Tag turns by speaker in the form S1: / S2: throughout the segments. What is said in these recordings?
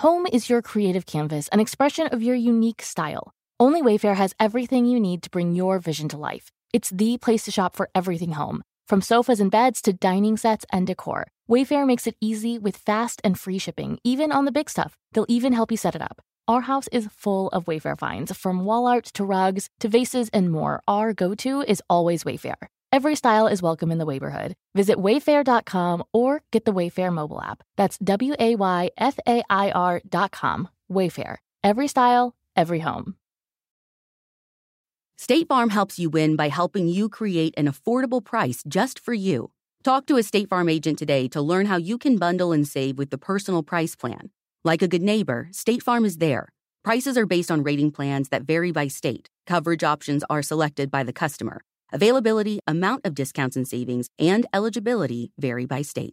S1: Home is your creative canvas, an expression of your unique style. Only Wayfair has everything you need to bring your vision to life. It's the place to shop for everything home, from sofas and beds to dining sets and decor. Wayfair makes it easy with fast and free shipping, even on the big stuff. They'll even help you set it up. Our house is full of Wayfair finds, from wall art to rugs to vases and more. Our go to is always Wayfair. Every style is welcome in the neighborhood. Visit wayfair.com or get the Wayfair mobile app. That's W A Y F A I R.com. Wayfair. Every style, every home.
S2: State Farm helps you win by helping you create an affordable price just for you. Talk to a State Farm agent today to learn how you can bundle and save with the personal price plan. Like a good neighbor, State Farm is there. Prices are based on rating plans that vary by state. Coverage options are selected by the customer. Availability, amount of discounts and savings, and eligibility vary by state.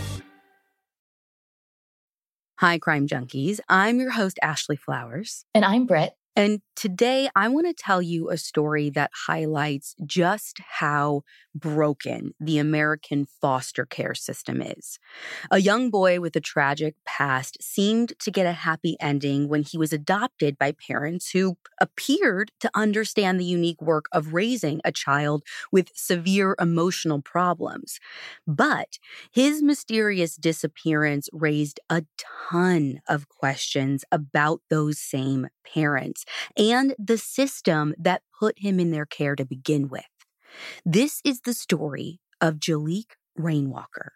S2: Hi, Crime Junkies. I'm your host, Ashley Flowers.
S1: And I'm Britt.
S2: And today I want to tell you a story that highlights just how broken the American foster care system is. A young boy with a tragic past seemed to get a happy ending when he was adopted by parents who appeared to understand the unique work of raising a child with severe emotional problems. But his mysterious disappearance raised a ton of questions about those same parents and the system that put him in their care to begin with. This is the story of Jaliek Rainwalker.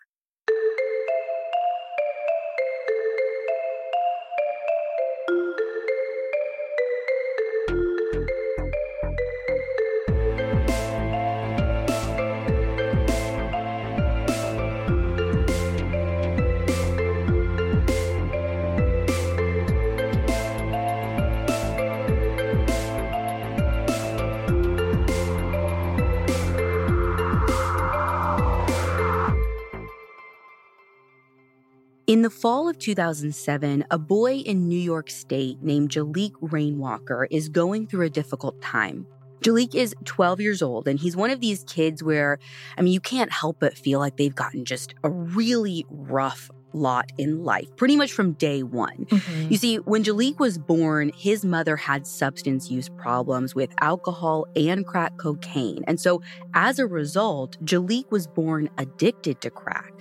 S2: In the fall of 2007, a boy in New York State named Jaliek Rainwalker is going through a difficult time. Jaliek is 12 years old, and he's one of these kids where, I mean, you can't help but feel like they've gotten just a really rough lot in life, pretty much from day one. Mm-hmm. You see, when Jaliek was born, his mother had substance use problems with alcohol and crack cocaine. And so, as a result, Jaliek was born addicted to crack.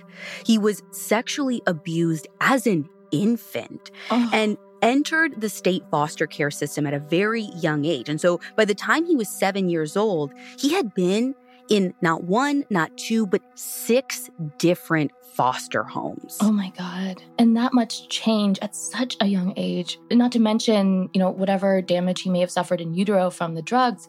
S2: He was sexually abused as an infant oh. and entered the state foster care system at a very young age. And so by the time he was seven years old, he had been in not one, not two, but six different foster homes.
S1: Oh my God. And that much change at such a young age. Not to mention, you know, whatever damage he may have suffered in utero from the drugs.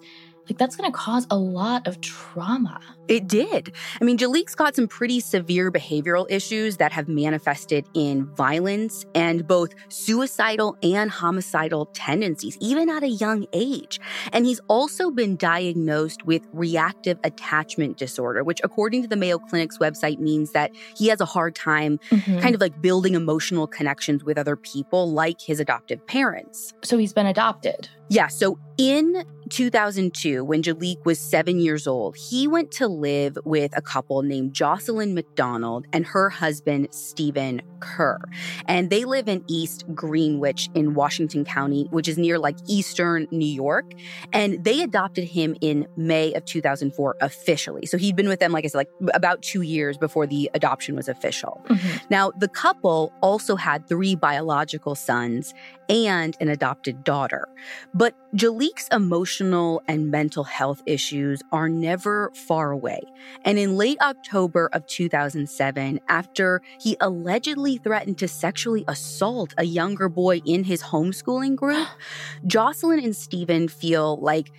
S1: Like that's going to cause a lot of trauma.
S2: It did. I mean, Jaliek's got some pretty severe behavioral issues that have manifested in violence and both suicidal and homicidal tendencies, even at a young age. And he's also been diagnosed with reactive attachment disorder, which, according to the Mayo Clinic's website, means that he has a hard time mm-hmm. kind of like building emotional connections with other people, like his adoptive parents.
S1: So he's been adopted.
S2: Yeah. So in 2002, when Jaliek was seven years old, he went to live with a couple named Jocelyn McDonald and her husband, Stephen Kerr. And they live in East Greenwich in Washington County, which is near like eastern New York. And they adopted him in May of 2004 officially. So he'd been with them, like I said, like about two years before the adoption was official. Mm-hmm. Now, the couple also had three biological sons and an adopted daughter. But Jaliek's emotional and mental health issues are never far away. And in late October of 2007, after he allegedly threatened to sexually assault a younger boy in his homeschooling group, Jocelyn and Stephen feel like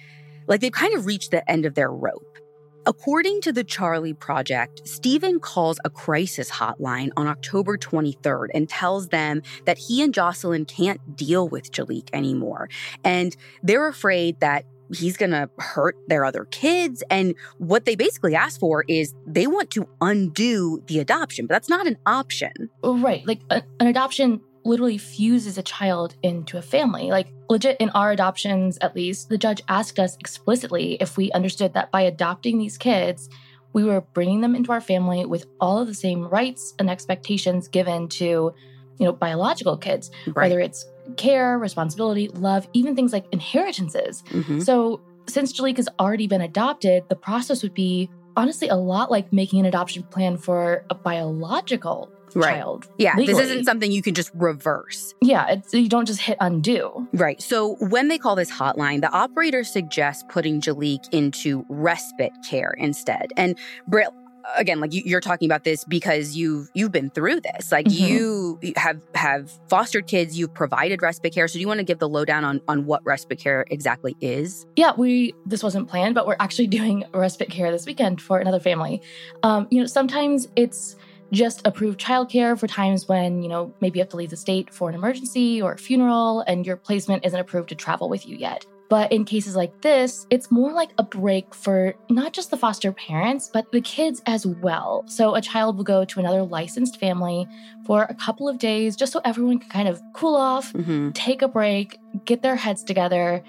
S2: like they've kind of reached the end of their rope. According to the Charlie Project, Stephen calls a crisis hotline on October 23rd and tells them that he and Jocelyn can't deal with Jaliek anymore. And they're afraid that he's going to hurt their other kids. And what they basically ask for is they want to undo the adoption, but that's not an option.
S1: Right. Like a, an adoption literally fuses a child into a family. Like, legit, in our adoptions, at least, the judge asked us explicitly if we understood that by adopting these kids, we were bringing them into our family with all of the same rights and expectations given to, you know, biological kids, right. whether it's care, responsibility, love, even things like inheritances. Mm-hmm. So, since Jaliek has already been adopted, the process would be honestly a lot like making an adoption plan for a biological right. child.
S2: Yeah, legally. this isn't something you can just reverse.
S1: Yeah, you don't just hit undo.
S2: Right. So when they call this hotline, the operator suggests putting Jaliek into respite care instead. And Britt, again like you, are talking about this because you've you've been through this like mm-hmm. you have have fostered kids you've provided respite care so do you want to give the lowdown on on what respite care exactly is
S1: yeah we this wasn't planned but we're actually doing respite care this weekend for another family um you know sometimes it's just approved childcare for times when, you know, maybe you have to leave the state for an emergency or a funeral and your placement isn't approved to travel with you yet. But in cases like this, it's more like a break for not just the foster parents, but the kids as well. So a child will go to another licensed family for a couple of days just so everyone can kind of cool off, mm-hmm. take a break, get their heads together,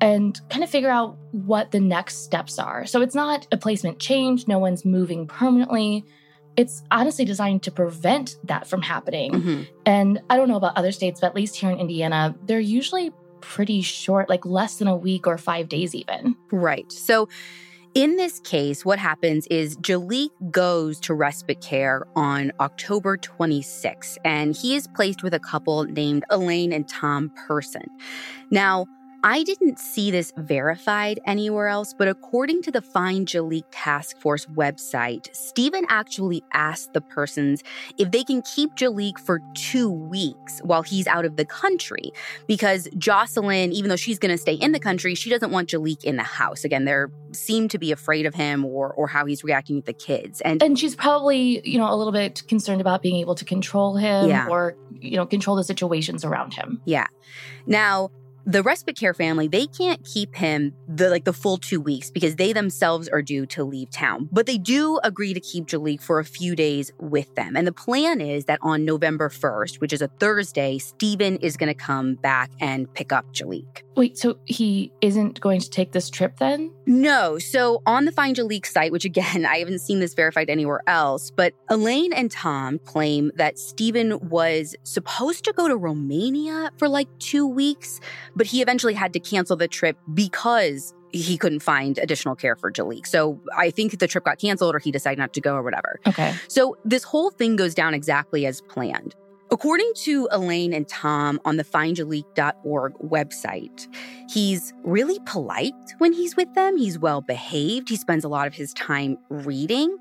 S1: and kind of figure out what the next steps are. So it's not a placement change, no one's moving permanently it's honestly designed to prevent that from happening. Mm-hmm. And I don't know about other states, but at least here in Indiana, they're usually pretty short, like less than a week or five days, even.
S2: Right. So, in this case, what happens is Jaliek goes to respite care on October 26, and he is placed with a couple named Elaine and Tom Person. Now, I didn't see this verified anywhere else, but according to the Find Jaliek Task Force website, Stephen actually asked the persons if they can keep Jaliek for two weeks while he's out of the country because Jocelyn, even though she's going to stay in the country, she doesn't want Jaliek in the house. Again, they seem to be afraid of him or or how he's reacting with the kids.
S1: And and she's probably, you know, a little bit concerned about being able to control him yeah. or, you know, control the situations around him.
S2: Yeah. Now, the respite care family they can't keep him the like the full two weeks because they themselves are due to leave town. But they do agree to keep Jaliek for a few days with them. And the plan is that on november 1st which is a thursday stephen is going to come back and pick up Jaliek
S1: wait so he isn't going to take this trip then
S2: no so on the find Jaliek site which again i haven't seen this verified anywhere else but elaine and tom claim that stephen was supposed to go to romania for like two weeks but he eventually had to cancel the trip because he couldn't find additional care for Jaliek. So I think the trip got canceled or he decided not to go or whatever.
S1: Okay.
S2: So this whole thing goes down exactly as planned. According to Elaine and Tom on the findjaliek.org website, he's really polite when he's with them. He's well behaved. He spends a lot of his time reading.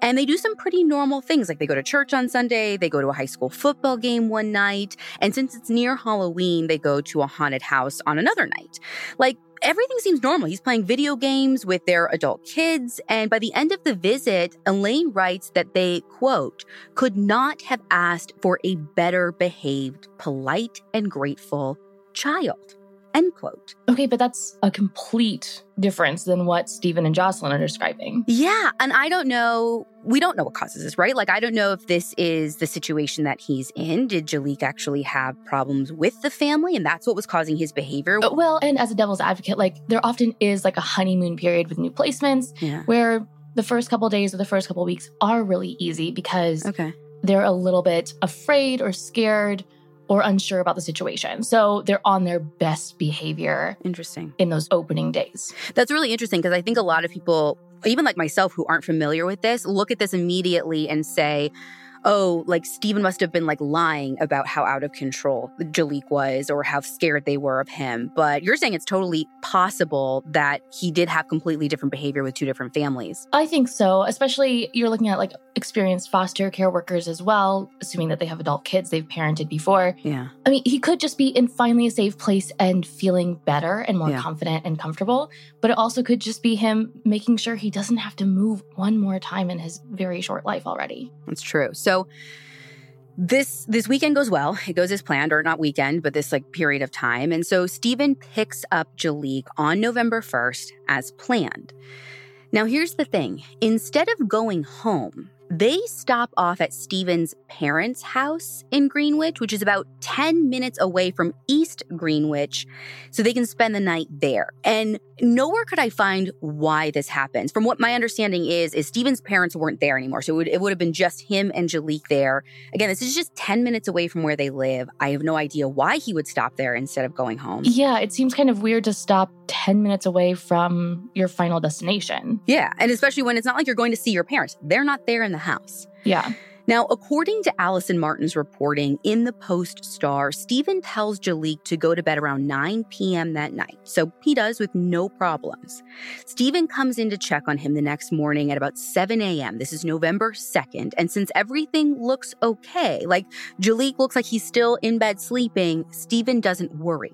S2: And they do some pretty normal things, like they go to church on Sunday, they go to a high school football game one night. And since it's near Halloween, they go to a haunted house on another night. Like, everything seems normal. He's playing video games with their adult kids. And by the end of the visit, Elaine writes that they, quote, could not have asked for a better behaved, polite, and grateful child. End quote.
S1: Okay, but that's a complete difference than what Stephen and Jocelyn are describing.
S2: Yeah. And I don't know, we don't know what causes this, right? Like, I don't know if this is the situation that he's in. Did Jaliek actually have problems with the family? And that's what was causing his behavior?
S1: Uh, well, and as a devil's advocate, like, there often is like a honeymoon period with new placements
S2: yeah.
S1: where the first couple days or the first couple weeks are really easy because
S2: Okay.
S1: they're a little bit afraid or scared or unsure about the situation. So they're on their best behavior
S2: Interesting.
S1: in those opening days.
S2: That's really interesting because I think a lot of people, even like myself who aren't familiar with this, look at this immediately and say, oh, like Stephen must have been like lying about how out of control Jaliek was or how scared they were of him. But you're saying it's totally possible that he did have completely different behavior with two different families.
S1: I think so, especially you're looking at like experienced foster care workers as well, assuming that they have adult kids they've parented before.
S2: Yeah.
S1: I mean, he could just be in finally a safe place and feeling better and more
S2: Yeah.
S1: confident and comfortable, but it also could just be him making sure he doesn't have to move one more time in his very short life already.
S2: That's true. So this this weekend goes well. It goes as planned, or not weekend, but this like period of time. And so Stephen picks up Jaliek on November 1st as planned. Now here's the thing. Instead of going home, they stop off at Stephen's parents' house in Greenwich, which is about 10 minutes away from East Greenwich, so they can spend the night there. And nowhere could I find why this happens. From what my understanding is, is Stephen's parents weren't there anymore. So it would, it would have been just him and Jaliek there. Again, this is just 10 minutes away from where they live. I have no idea why he would stop there instead of going home.
S1: Yeah, it seems kind of weird to stop 10 minutes away from your final destination.
S2: Yeah. And especially when it's not like you're going to see your parents, they're not there in the house.
S1: Yeah.
S2: Now, according to Allison Martin's reporting in the Post Star, Stephen tells Jaliek to go to bed around 9 p.m. that night. So he does with no problems. Stephen comes in to check on him the next morning at about 7 a.m. This is November 2nd. And since everything looks okay, like Jaliek looks like he's still in bed sleeping, Stephen doesn't worry.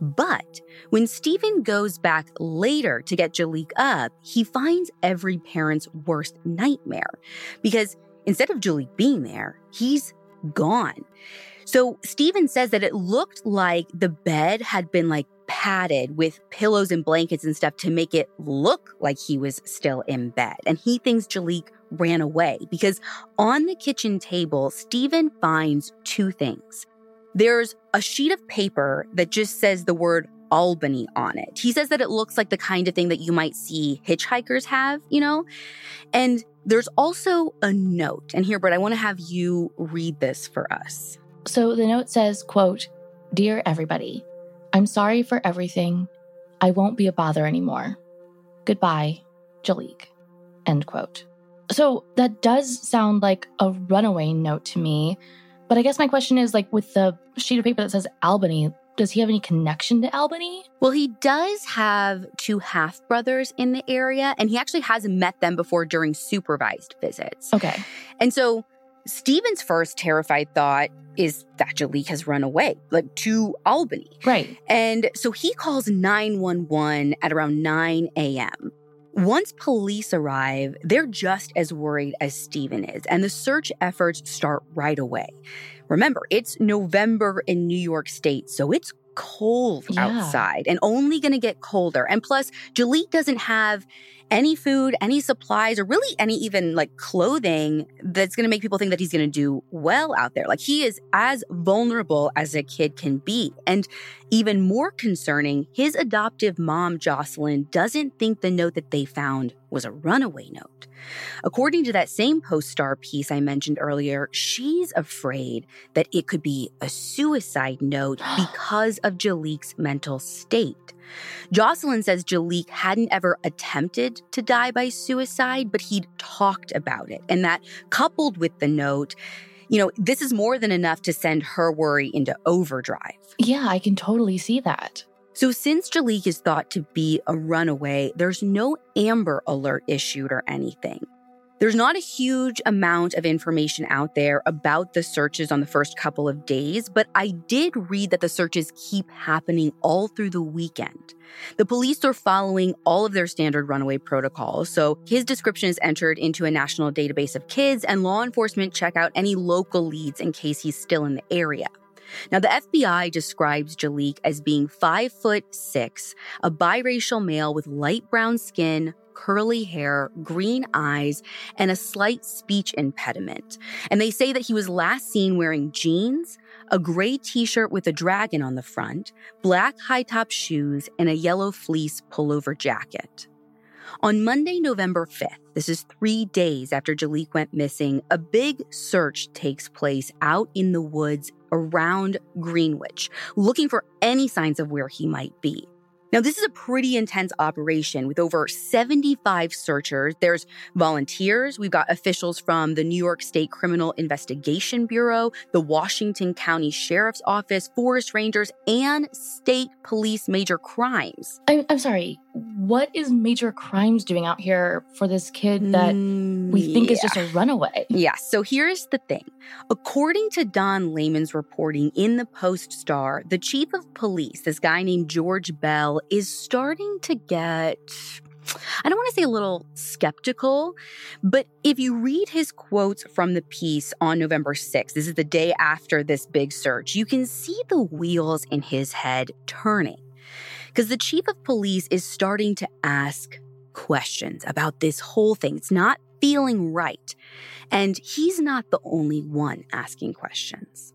S2: But when Stephen goes back later to get Jaliek up, he finds every parent's worst nightmare because instead of Jaliek being there, he's gone. So Stephen says that it looked like the bed had been like padded with pillows and blankets and stuff to make it look like he was still in bed. And he thinks Jaliek ran away because on the kitchen table, Stephen finds two things. There's a sheet of paper that just says the word Albany on it. He says that it looks like the kind of thing that you might see hitchhikers have, you know? And there's also a note. And here, Britt, I want to have you read this for us.
S1: So the note says, quote, Dear everybody, I'm sorry for everything. I won't be a bother anymore. Goodbye, Jaliek. End quote. So that does sound like a runaway note to me. But I guess my question is like with the sheet of paper that says Albany, does he have any connection to Albany?
S2: Well, he does have two half brothers in the area, and he actually has met them before during supervised visits.
S1: Okay.
S2: And so Stephen's first terrified thought is that Jaliek has run away, like to Albany.
S1: Right.
S2: And so he calls 911 at around 9 a.m. Once police arrive, they're just as worried as Stephen is, and the search efforts start right away. Remember, it's November in New York State, so it's cold
S1: Yeah.
S2: outside and only going to get colder. And plus, Jaliek doesn't have any food, any supplies, or really any even like clothing that's going to make people think that he's going to do well out there. Like he is as vulnerable as a kid can be. And even more concerning, his adoptive mom, Jocelyn, doesn't think the note that they found was a runaway note. According to that same Post Star piece I mentioned earlier, she's afraid that it could be a suicide note because of Jaliek's mental state. Jocelyn says Jaliek hadn't ever attempted to die by suicide, but he'd talked about it. And that coupled with the note, you know, this is more than enough to send her worry into overdrive.
S1: Yeah, I can totally see that.
S2: So, since Jaliek is thought to be a runaway, there's no Amber Alert issued or anything. There's not a huge amount of information out there about the searches on the first couple of days, but I did read that the searches keep happening all through the weekend. The police are following all of their standard runaway protocols, so his description is entered into a national database of kids, and law enforcement check out any local leads in case he's still in the area. Now, the FBI describes Jaliek as being five foot six, a biracial male with light brown skin, curly hair, green eyes, and a slight speech impediment. And they say that he was last seen wearing jeans, a gray t shirt with a dragon on the front, black high top shoes, and a yellow fleece pullover jacket. On Monday, November 5th, this is three days after Jaliek went missing, a big search takes place out in the woods around Greenwich, looking for any signs of where he might be. Now, this is a pretty intense operation with over 75 searchers. There's volunteers. We've got officials from the New York State Criminal Investigation Bureau, the Washington County Sheriff's Office, forest rangers, and state police major crimes.
S1: I'm, I'm sorry. What is major crimes doing out here for this kid that we think yeah. is just a runaway?
S2: Yeah. So here's the thing. According to Don Lehman's reporting in the Post Star, the chief of police, this guy named George Bell, is starting to get I don't want to say a little skeptical, but if you read his quotes from the piece on November 6th, this is the day after this big search, you can see the wheels in his head turning. Because the chief of police is starting to ask questions about this whole thing. It's not feeling right. And he's not the only one asking questions.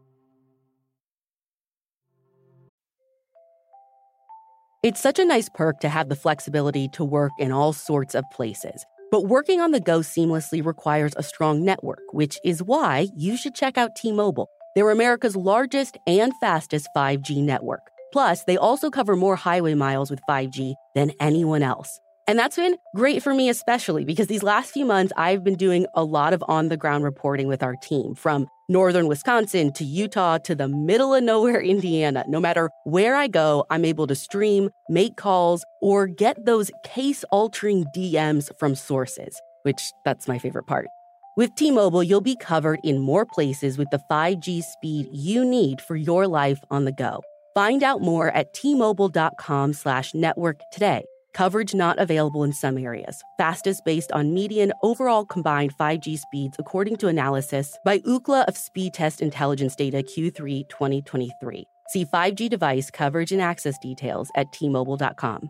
S3: It's such a nice perk to have the flexibility to work in all sorts of places. But working on the go seamlessly requires a strong network, which is why you should check out T Mobile. They're America's largest and fastest 5G network. Plus, they also cover more highway miles with 5G than anyone else. And that's been great for me, especially because these last few months, I've been doing a lot of on the ground reporting with our team from northern Wisconsin to Utah to the middle of nowhere, Indiana. No matter where I go, I'm able to stream, make calls, or get those case altering DMs from sources, which that's my favorite part. With T Mobile, you'll be covered in more places with the 5G speed you need for your life on the go. Find out more at tmobile.com slash network today. Coverage not available in some areas. Fastest based on median overall combined 5G speeds, according to analysis by Ookla of Speed Test Intelligence Data Q3 2023. See 5G device coverage and access details at tmobile.com.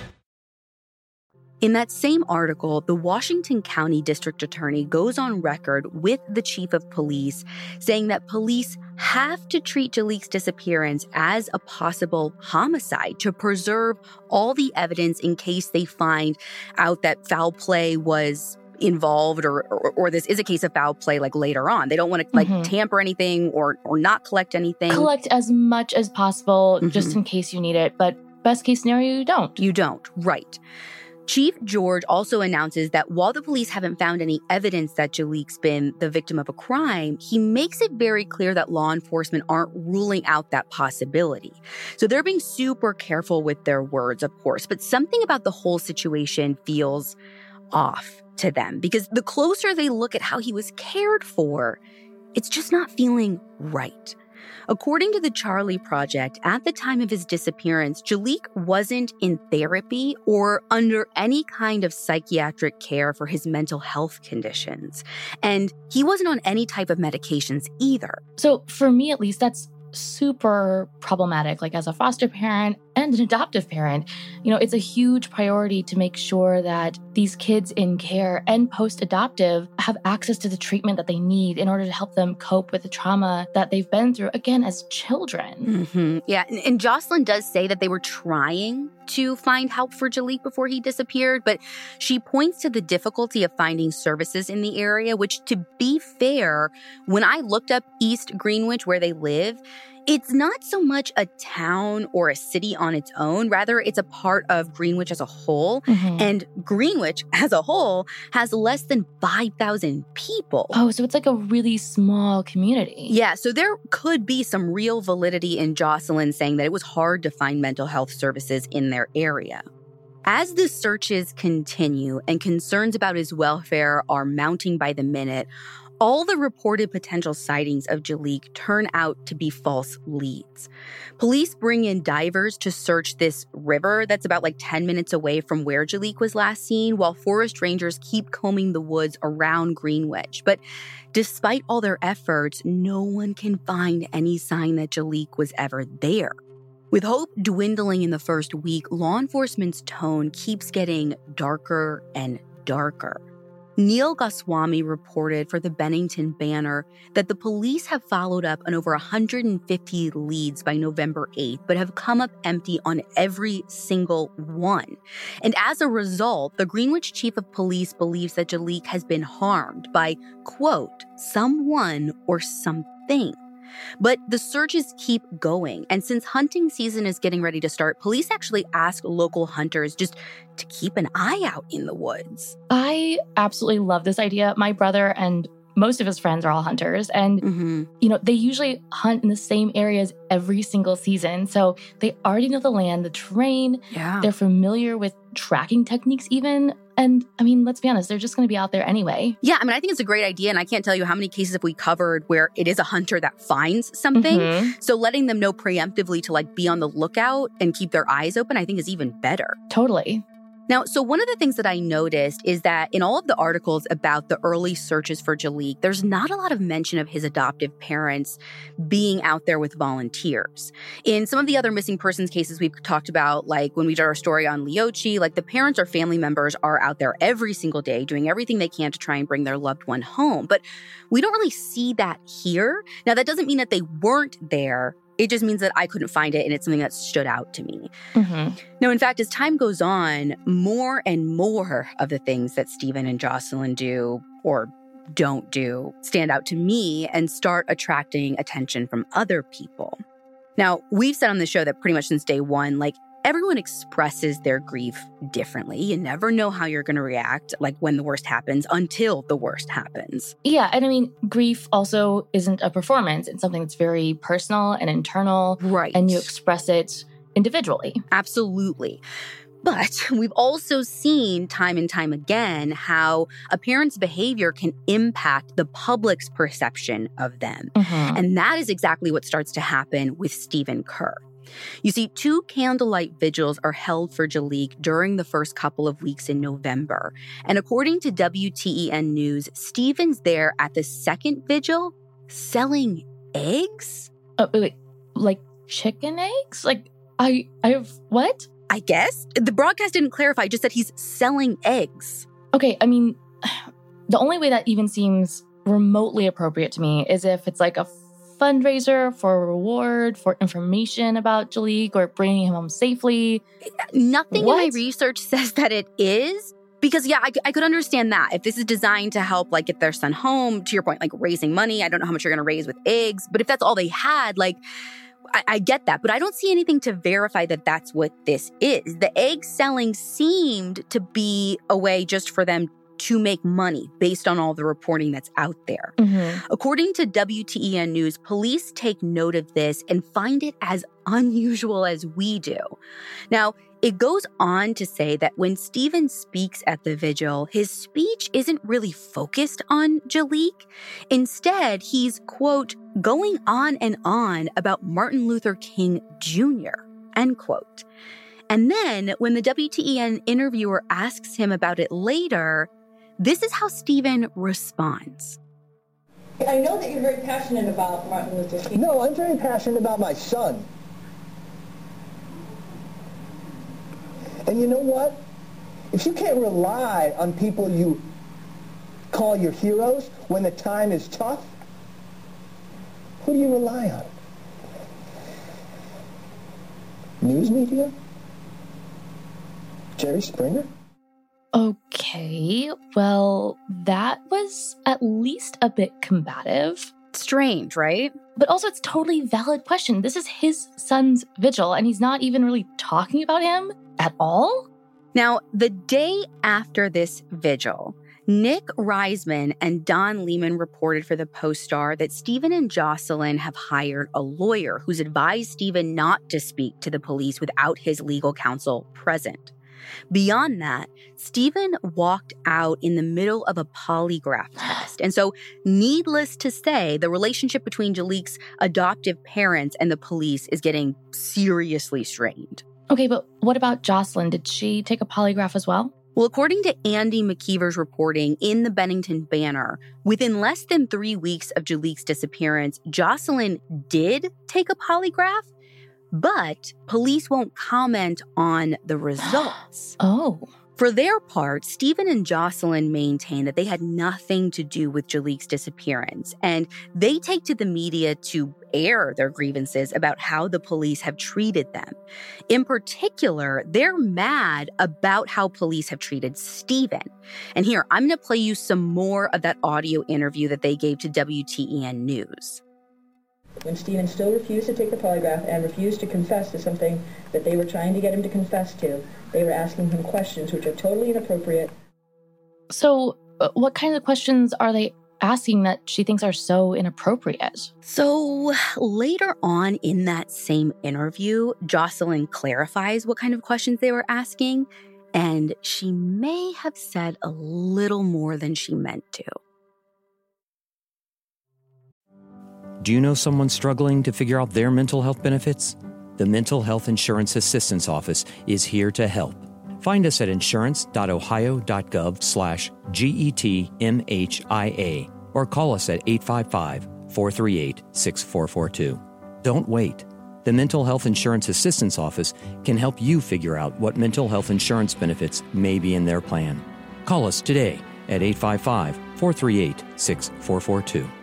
S2: In that same article, the Washington County District Attorney goes on record with the chief of police saying that police have to treat Jaliek's disappearance as a possible homicide to preserve all the evidence in case they find out that foul play was involved or, or, or this is a case of foul play like later on. They don't want to like mm-hmm. tamper anything or or not collect anything.
S1: Collect as much as possible mm-hmm. just in case you need it, but best case scenario you don't.
S2: You don't. Right. Chief George also announces that while the police haven't found any evidence that Jaliek's been the victim of a crime, he makes it very clear that law enforcement aren't ruling out that possibility. So they're being super careful with their words, of course, but something about the whole situation feels off to them because the closer they look at how he was cared for, it's just not feeling right. According to the Charlie Project, at the time of his disappearance, Jaliek wasn't in therapy or under any kind of psychiatric care for his mental health conditions. And he wasn't on any type of medications either.
S1: So, for me at least, that's super problematic. Like, as a foster parent, and an adoptive parent, you know, it's a huge priority to make sure that these kids in care and post adoptive have access to the treatment that they need in order to help them cope with the trauma that they've been through, again, as children.
S2: Mm-hmm. Yeah. And, and Jocelyn does say that they were trying to find help for Jaliek before he disappeared, but she points to the difficulty of finding services in the area, which, to be fair, when I looked up East Greenwich, where they live, it's not so much a town or a city on its own. Rather, it's a part of Greenwich as a whole. Mm-hmm. And Greenwich as a whole has less than 5,000 people.
S1: Oh, so it's like a really small community.
S2: Yeah. So there could be some real validity in Jocelyn saying that it was hard to find mental health services in their area. As the searches continue and concerns about his welfare are mounting by the minute, all the reported potential sightings of Jaliek turn out to be false leads. Police bring in divers to search this river that's about like 10 minutes away from where Jaliek was last seen, while forest rangers keep combing the woods around Greenwich. But despite all their efforts, no one can find any sign that Jaliek was ever there. With hope dwindling in the first week, law enforcement's tone keeps getting darker and darker. Neil Goswami reported for the Bennington Banner that the police have followed up on over 150 leads by November 8th, but have come up empty on every single one. And as a result, the Greenwich chief of police believes that Jaliek has been harmed by, quote, someone or something. But the searches keep going. And since hunting season is getting ready to start, police actually ask local hunters just to keep an eye out in the woods.
S1: I absolutely love this idea. My brother and most of his friends are all hunters and mm-hmm. you know they usually hunt in the same areas every single season so they already know the land the terrain yeah. they're familiar with tracking techniques even and I mean, let's be honest, they're just going to be out there anyway.
S2: Yeah, I mean, I think it's a great idea. And I can't tell you how many cases have we covered where it is a hunter that finds something. Mm-hmm. So letting them know preemptively to like be on the lookout and keep their eyes open, I think is even better.
S1: Totally.
S2: Now, so one of the things that I noticed is that in all of the articles about the early searches for Jaliek, there's not a lot of mention of his adoptive parents being out there with volunteers. In some of the other missing persons cases we've talked about, like when we did our story on Leigh Occhi, like the parents or family members are out there every single day doing everything they can to try and bring their loved one home. But we don't really see that here. Now, that doesn't mean that they weren't there it just means that I couldn't find it and it's something that stood out to me. Mm-hmm. Now, in fact, as time goes on, more and more of the things that Stephen and Jocelyn do or don't do stand out to me and start attracting attention from other people. Now, we've said on the show that pretty much since day one, like everyone expresses their grief differently. You never know how you're going to react, like when the worst happens, until the worst happens.
S1: Yeah. And I mean, grief also isn't a performance, it's something that's very personal and internal.
S2: Right.
S1: And you express it individually.
S2: Absolutely. But we've also seen time and time again how a parent's behavior can impact the public's perception of them. Mm-hmm. And that is exactly what starts to happen with Stephen Kerr. You see, two candlelight vigils are held for Jaliek during the first couple of weeks in November. And according to WTEN News, Stephen's there at the second vigil selling eggs?
S1: Uh, wait, wait. Like chicken eggs? Like, I, I have what?
S2: I guess. The broadcast didn't clarify, just that he's selling eggs.
S1: Okay, I mean, the only way that even seems remotely appropriate to me is if it's like a fundraiser for a reward, for information about Jaliek or bringing him home safely.
S2: Nothing what? in my research says that it is. Because, yeah, I, I could understand that. If this is designed to help, like, get their son home, to your point, like raising money, I don't know how much you're going to raise with eggs. But if that's all they had, like, I, I, get that, but I don't see anything to verify that that's what this is. The egg selling seemed to be a way just for them to make money based on all the reporting that's out there. Mm-hmm. According to WTEN News, police take note of this and find it as unusual as we do. Now, it goes on to say that when Stephen speaks at the vigil, his speech isn't really focused on Jaliek. Instead, he's, quote, going on and on about Martin Luther King Jr., end quote. And then when the WTEN interviewer asks him about it later, this is how Stephen responds.
S4: I know that you're very passionate about Martin Luther King.
S5: No, I'm very passionate about my son. And you know what? If you can't rely on people you call your heroes when the time is tough, who do you rely on? News media? Jerry Springer?
S1: Okay, well, that was at least a bit combative.
S2: Strange, right?
S1: But also, it's totally valid question. This is his son's vigil, and he's not even really talking about him at all.
S2: Now, the day after this vigil, Nick Reisman and Don Lehman reported for the Post Star that Stephen and Jocelyn have hired a lawyer who's advised Stephen not to speak to the police without his legal counsel present. Beyond that, Stephen walked out in the middle of a polygraph test. And so, needless to say, the relationship between Jaliek's adoptive parents and the police is getting seriously strained.
S1: Okay, but what about Jocelyn? Did she take a polygraph as well?
S2: Well, according to Andy McKeever's reporting in the Bennington Banner, within less than three weeks of Jaliek's disappearance, Jocelyn did take a polygraph, but police won't comment on the results.
S1: oh.
S2: For their part, Stephen and Jocelyn maintain that they had nothing to do with Jaliek's disappearance, and they take to the media to air their grievances about how the police have treated them. In particular, they're mad about how police have treated Stephen. And here, I'm going to play you some more of that audio interview that they gave to WTEN News.
S4: When Stephen still refused to take the polygraph and refused to confess to something that they were trying to get him to confess to, they were asking him questions which are totally inappropriate.
S1: So, uh, what kind of questions are they asking that she thinks are so inappropriate?
S2: So later on in that same interview, Jocelyn clarifies what kind of questions they were asking, and she may have said a little more than she meant to.
S6: Do you know someone struggling to figure out their mental health benefits? The Mental Health Insurance Assistance Office is here to help. Find us at insurance.ohio.gov slash GETMHIA or call us at 855-438-6442. Don't wait. The Mental Health Insurance Assistance Office can help you figure out what mental health insurance benefits may be in their plan. Call us today at 855 438 6442.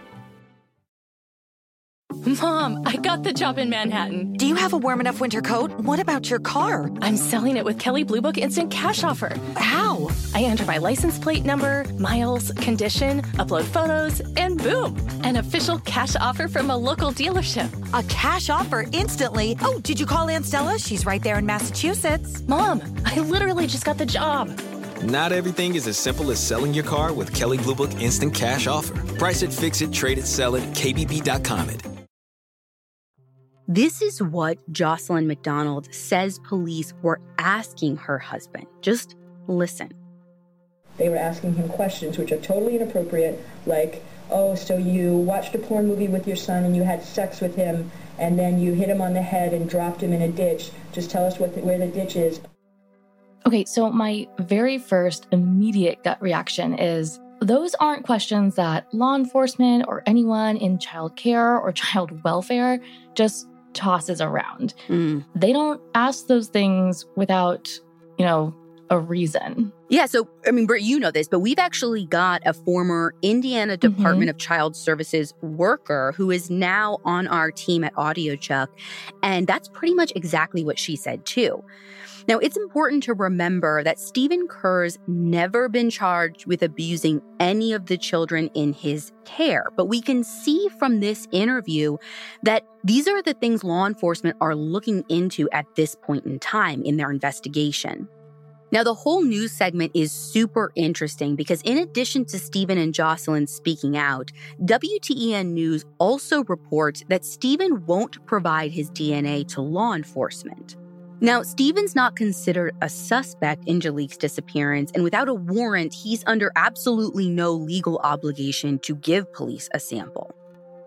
S7: Mom, I got the job in Manhattan.
S8: Do you have a warm enough winter coat? What about your car?
S7: I'm selling it with Kelley Blue Book Instant Cash Offer.
S8: How?
S7: I enter my license plate number, miles, condition, upload photos, and boom, an official cash offer from a local dealership.
S8: A cash offer instantly? Oh, did you call Aunt Stella? She's right there in Massachusetts.
S7: Mom, I literally just got the job.
S9: Not everything is as simple as selling your car with Kelley Blue Book Instant Cash Offer. Price it, fix it, trade it, sell it, KBB.com it.
S2: This is what Jocelyn McDonald says police were asking her husband. Just listen.
S4: They were asking him questions which are totally inappropriate, like, oh, so you watched a porn movie with your son and you had sex with him and then you hit him on the head and dropped him in a ditch. Just tell us what the, where the ditch is.
S1: Okay, so my very first immediate gut reaction is those aren't questions that law enforcement or anyone in child care or child welfare just tosses around.
S2: Mm.
S1: They don't ask those things without, you know, a reason.
S2: Yeah, so I mean, Britt, you know this, but we've actually got a former Indiana Department of Child Services worker who is now on our team at AudioChuck, and that's pretty much exactly what she said too. Now, it's important to remember that Stephen Kerr's never been charged with abusing any of the children in his care, but we can see from this interview that these are the things law enforcement are looking into at this point in time in their investigation. Now, the whole news segment is super interesting because, in addition to Stephen and Jocelyn speaking out, WTEN News also reports that Stephen won't provide his DNA to law enforcement. Now, Stephen's not considered a suspect in Jaliek's disappearance, and without a warrant, he's under absolutely no legal obligation to give police a sample.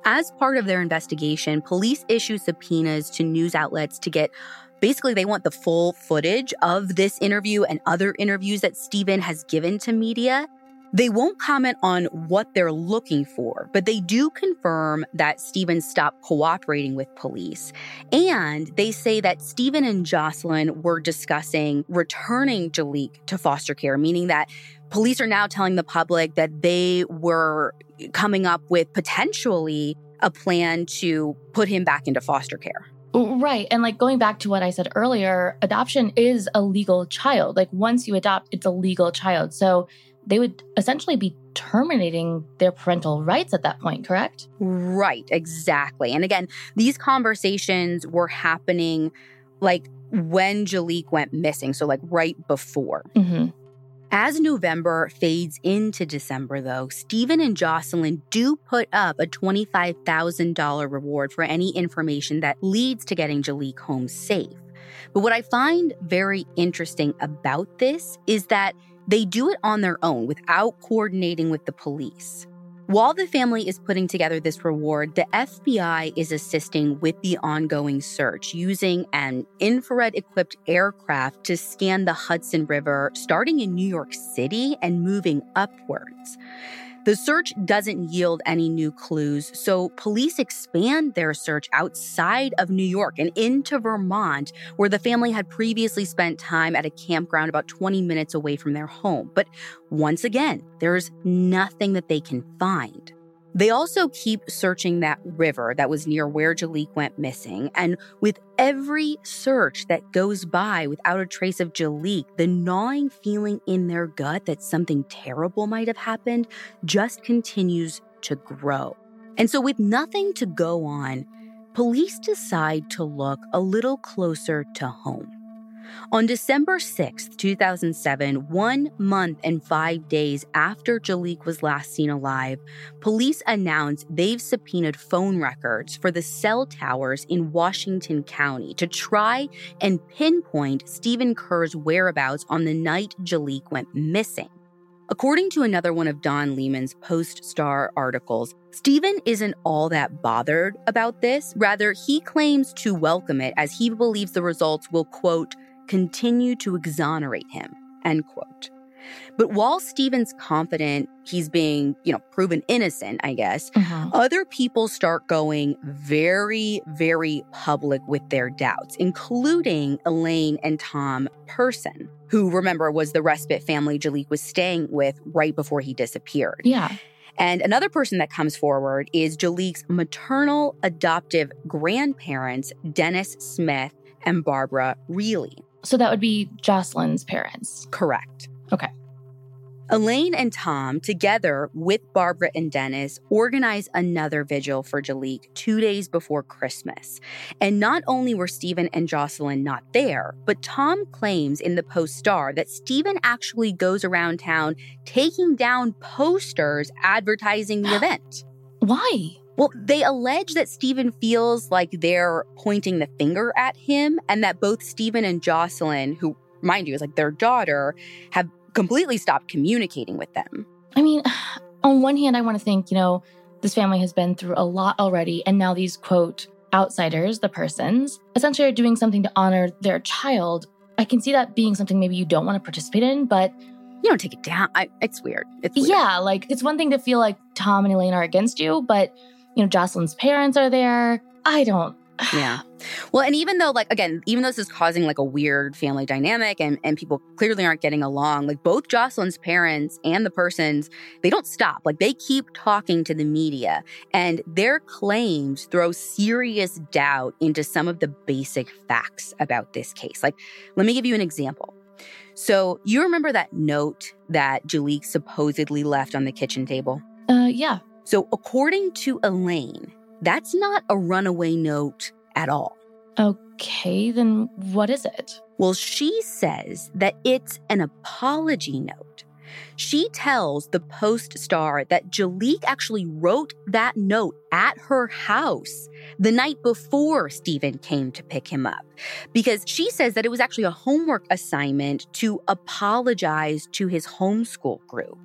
S2: As part of their investigation, police issue subpoenas to news outlets to get basically they want the full footage of this interview and other interviews that Stephen has given to media. They won't comment on what they're looking for, but they do confirm that Stephen stopped cooperating with police. And they say that Stephen and Jocelyn were discussing returning Jaliek to foster care, meaning that police are now telling the public that they were coming up with potentially a plan to put him back into foster care.
S1: Right. And like going back to what I said earlier, adoption is a legal child. Like once you adopt, it's a legal child. So they would essentially be terminating their parental rights at that point, correct?
S2: Right, exactly. And again, these conversations were happening like when Jaliek went missing, so like right before.
S1: Mm-hmm.
S2: As November fades into December, though, Stephen and Jocelyn do put up a $25,000 reward for any information that leads to getting Jaliek home safe. But what I find very interesting about this is that they do it on their own without coordinating with the police. While the family is putting together this reward, the FBI is assisting with the ongoing search using an infrared equipped aircraft to scan the Hudson River, starting in New York City and moving upwards. The search doesn't yield any new clues, so police expand their search outside of New York and into Vermont, where the family had previously spent time at a campground about 20 minutes away from their home. But once again, there's nothing that they can find. They also keep searching that river that was near where Jaliek went missing. And with every search that goes by without a trace of Jaliek, the gnawing feeling in their gut that something terrible might have happened just continues to grow. And so, with nothing to go on, police decide to look a little closer to home. On December 6, 2007, one month and five days after Jaliek was last seen alive, police announced they've subpoenaed phone records for the cell towers in Washington County to try and pinpoint Stephen Kerr's whereabouts on the night Jaliek went missing. According to another one of Don Lehman's Post Star articles, Stephen isn't all that bothered about this. Rather, he claims to welcome it as he believes the results will, quote, continue to exonerate him, end quote. But while Stephen's confident he's being, you know, proven innocent, I guess,
S1: mm-hmm.
S2: other people start going very, very public with their doubts, including Elaine and Tom Person, who remember was the respite family Jaliek was staying with right before he disappeared.
S1: Yeah.
S2: And another person that comes forward is Jaliek's maternal adoptive grandparents, Dennis Smith and Barbara Reilly.
S1: So that would be Jocelyn's parents.
S2: Correct.
S1: Okay.
S2: Elaine and Tom, together with Barbara and Dennis, organize another vigil for Jaliek two days before Christmas. And not only were Stephen and Jocelyn not there, but Tom claims in the Post Star that Stephen actually goes around town taking down posters advertising the event.
S1: Why?
S2: Well, they allege that Stephen feels like they're pointing the finger at him and that both Stephen and Jocelyn, who, mind you, is like their daughter, have completely stopped communicating with them.
S1: I mean, on one hand, I want to think, you know, this family has been through a lot already. And now these, quote, outsiders, the persons, essentially are doing something to honor their child. I can see that being something maybe you don't want to participate in, but
S2: you don't take it down. I, it's weird. It's weird.
S1: Yeah, like it's one thing to feel like Tom and Elaine are against you, but you know, Jocelyn's parents are there. I don't.
S2: yeah. Well, and even though, like, again, even though this is causing like a weird family dynamic and, and people clearly aren't getting along, like, both Jocelyn's parents and the persons, they don't stop. Like, they keep talking to the media, and their claims throw serious doubt into some of the basic facts about this case. Like, let me give you an example. So, you remember that note that Jaliek supposedly left on the kitchen table?
S1: Uh, yeah.
S2: So, according to Elaine, that's not a runaway note at all.
S1: Okay, then what is it?
S2: Well, she says that it's an apology note. She tells the Post Star that Jaliek actually wrote that note at her house the night before Stephen came to pick him up because she says that it was actually a homework assignment to apologize to his homeschool group.